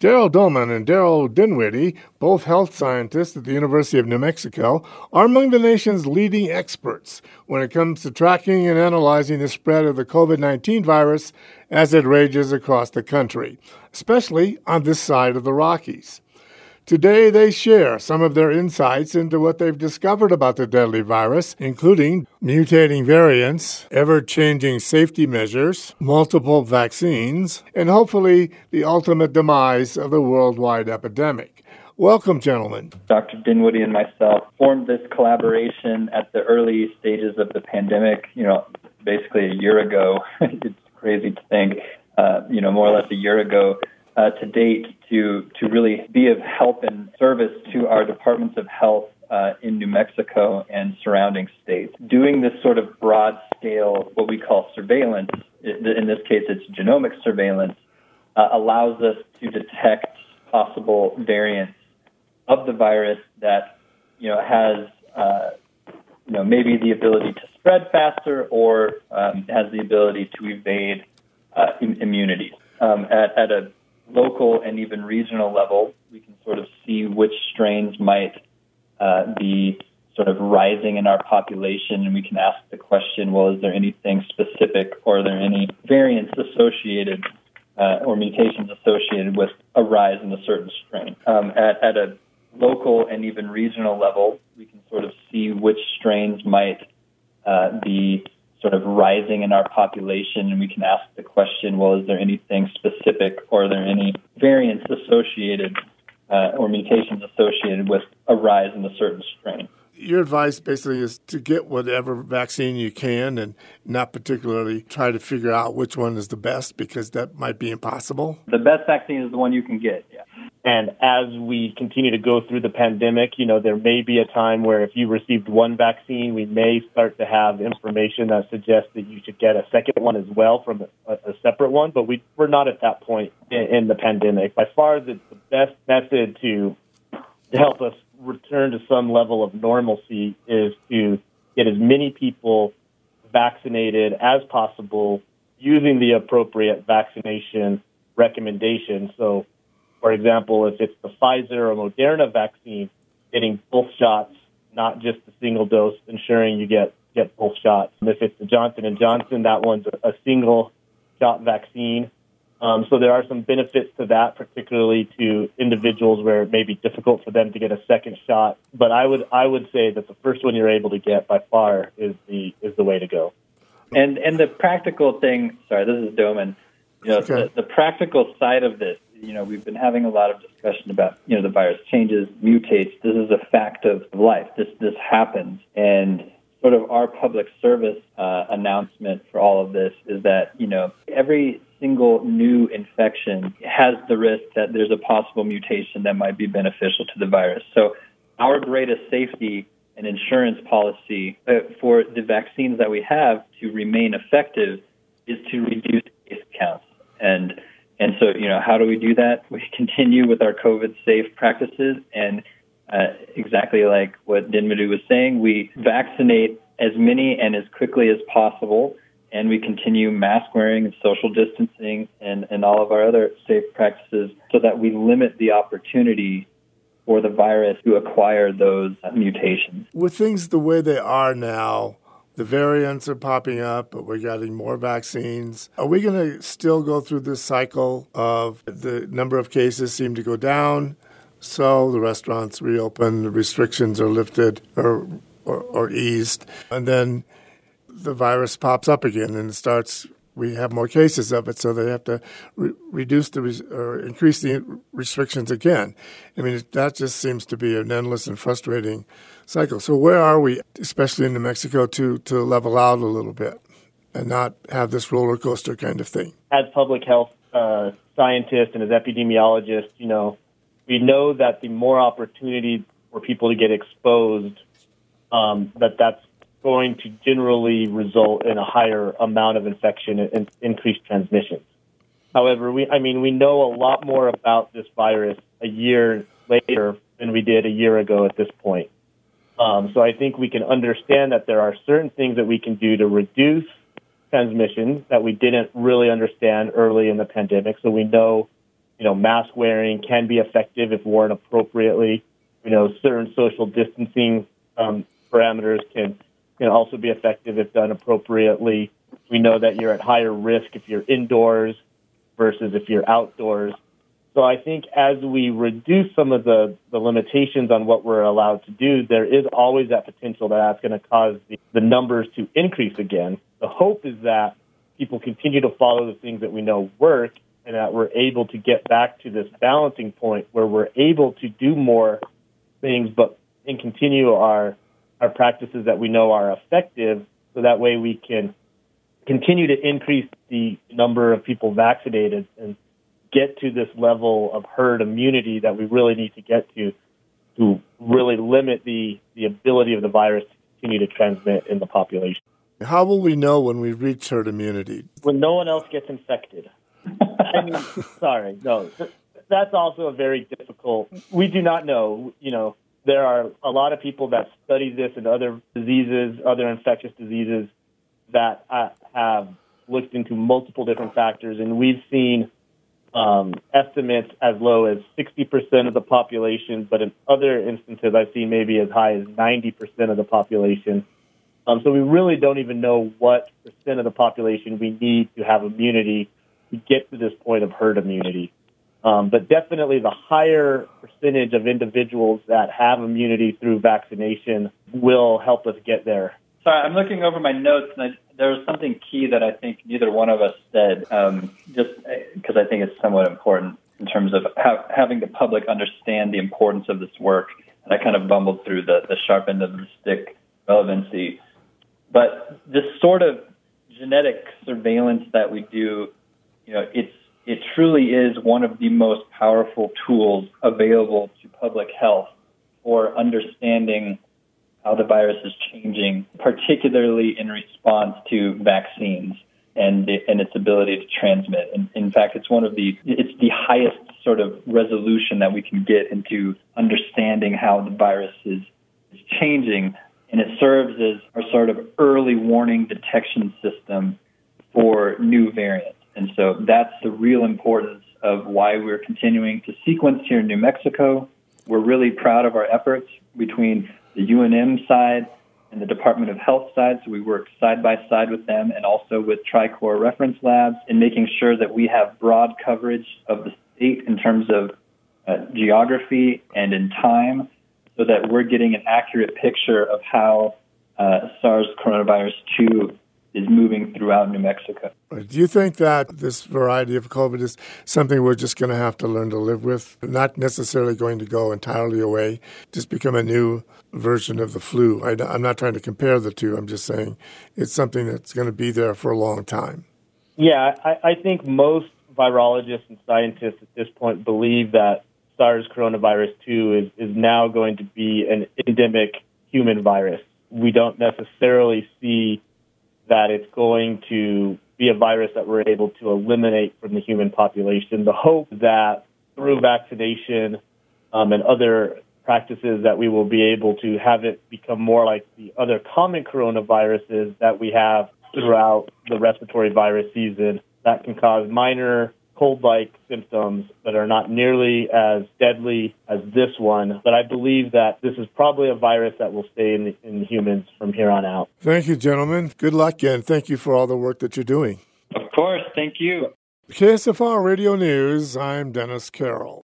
Daryl Domman and Darrell Dinwiddie, both health scientists at the University of New Mexico, are among the nation's leading experts when it comes to tracking and analyzing the spread of the COVID 19 virus as it rages across the country, especially on this side of the Rockies. Today, they share some of their insights into what they've discovered about the deadly virus, including mutating variants, ever changing safety measures, multiple vaccines, and hopefully the ultimate demise of the worldwide epidemic. Welcome, gentlemen. Dr. Dinwiddie and myself formed this collaboration at the early stages of the pandemic, you know, basically a year ago. it's crazy to think, uh, you know, more or less a year ago uh, to date to to really be of help and service to our departments of health uh, in New Mexico and surrounding states. Doing this sort of broad scale, what we call surveillance, in this case it's genomic surveillance, uh, allows us to detect possible variants of the virus that you know has uh, you know maybe the ability to spread faster or um, has the ability to evade uh, immunity. Um, at, at a local and even regional level, we can sort of see which strains might uh, be sort of rising in our population, and we can ask the question, well, is there anything specific or are there any variants associated uh, or mutations associated with a rise in a certain strain? Um, at, at a local and even regional level, we can sort of see which strains might uh, be sort of rising in our population, and we can ask the question, well, is there anything specific or are there any variants associated uh, or mutations associated with a rise in a certain strain? Your advice basically is to get whatever vaccine you can and not particularly try to figure out which one is the best because that might be impossible. The best vaccine is the one you can get. And as we continue to go through the pandemic, you know, there may be a time where if you received one vaccine, we may start to have information that suggests that you should get a second one as well from a, a separate one. But we, we're not at that point in, in the pandemic. By far, the, the best method to, to help us return to some level of normalcy is to get as many people vaccinated as possible using the appropriate vaccination recommendations. So, for example, if it's the Pfizer or Moderna vaccine, getting both shots, not just a single dose, ensuring you get get both shots. And if it's the Johnson and Johnson, that one's a, single shot vaccine. Um, so there are some benefits to that, particularly to individuals where it may be difficult for them to get a second shot. But I would I would say that the first one you're able to get by far is the is the way to go. And and the practical thing, sorry, this is Domman. You know, okay. the, the practical side of this you know, we've been having a lot of discussion about, you know, the virus changes, mutates. This is a fact of life. This this happens, and sort of our public service uh, announcement for all of this is that you know every single new infection has the risk that there's a possible mutation that might be beneficial to the virus. So our greatest safety and insurance policy uh, for the vaccines that we have to remain effective is to reduce case counts and and so, you know, how do we do that? We continue with our COVID safe practices and uh, exactly like what Dinwiddie was saying, we vaccinate as many and as quickly as possible, and we continue mask wearing and social distancing and, and all of our other safe practices so that we limit the opportunity for the virus to acquire those mutations. With things the way they are now, the variants are popping up, but we're getting more vaccines. Are we going to still go through this cycle of the number of cases seem to go down? So the restaurants reopen, the restrictions are lifted or, or, or eased, and then the virus pops up again and starts we have more cases of it, so they have to re- reduce the res- or increase the restrictions again. I mean, that just seems to be an endless and frustrating cycle. So, where are we, especially in New Mexico, to to level out a little bit and not have this roller coaster kind of thing? As public health uh, scientists and as epidemiologists, you know, we know that the more opportunity for people to get exposed, um, that that's going to generally result in a higher amount of infection and increased transmission. However, we, I mean, we know a lot more about this virus a year later than we did a year ago at this point. Um, so I think we can understand that there are certain things that we can do to reduce transmission that we didn't really understand early in the pandemic. So we know you know, mask wearing can be effective if worn appropriately. You know, certain social distancing um, parameters can can also be effective if done appropriately. We know that you're at higher risk if you're indoors versus if you're outdoors. So I think as we reduce some of the, the limitations on what we're allowed to do, there is always that potential that that's going to cause the, the numbers to increase again. The hope is that people continue to follow the things that we know work and that we're able to get back to this balancing point where we're able to do more things but and continue our our practices that we know are effective so that way we can continue to increase the number of people vaccinated and get to this level of herd immunity that we really need to get to to really limit the, the ability of the virus to continue to transmit in the population. How will we know when we reach herd immunity? When no one else gets infected. I mean, sorry, no. That's also a very difficult. We do not know. You know, there are a lot of people that study this and other diseases, other infectious diseases that uh, have looked into multiple different factors, and we've seen um, estimates as low as 60% of the population, but in other instances, I've seen maybe as high as 90% of the population. Um, so we really don't even know what percent of the population we need to have immunity to get to this point of herd immunity. Um, but definitely the higher percentage of individuals that have immunity through vaccination will help us get there. Sorry, I'm looking over my notes, and I, there was something key that I think neither one of us said, um, just because I think it's somewhat important in terms of ha- having the public understand the importance of this work. And I kind of bumbled through the, the sharp end of the stick relevancy. But this sort of genetic surveillance that we do, you know, it's it truly is one of the most powerful tools available to public health for understanding how the virus is changing, particularly in response to vaccines and and its ability to transmit. And in fact, it's one of the it's the highest sort of resolution that we can get into understanding how the virus is, is changing, and it serves as our sort of early warning detection system for new variants. And so that's the real importance of why we're continuing to sequence here in New Mexico. We're really proud of our efforts between the UNM side and the Department of Health side. So we work side by side with them and also with TriCore reference labs in making sure that we have broad coverage of the state in terms of uh, geography and in time so that we're getting an accurate picture of how uh, SARS coronavirus 2 is moving throughout New Mexico. Do you think that this variety of COVID is something we're just going to have to learn to live with? Not necessarily going to go entirely away, just become a new version of the flu. I, am not trying to compare the two. I'm just saying it's something that's going to be there for a long time. Yeah, I, I think most virologists and scientists at this point believe that SARS coronavirus 2 is, is now going to be an endemic human virus. We don't necessarily see that it's going to be a virus that we're able to eliminate from the human population. The hope that through vaccination um, and other practices that we will be able to have it become more like the other common coronaviruses that we have throughout the respiratory virus season that can cause minor cold like symptoms that are not nearly as deadly as this one. But I believe that this is probably a virus that will stay in, in humans from here on out. Thank you, gentlemen. Good luck, and thank you for all the work that you're doing. Of course. Thank you. KSFR Radio News, I'm Dennis Carroll.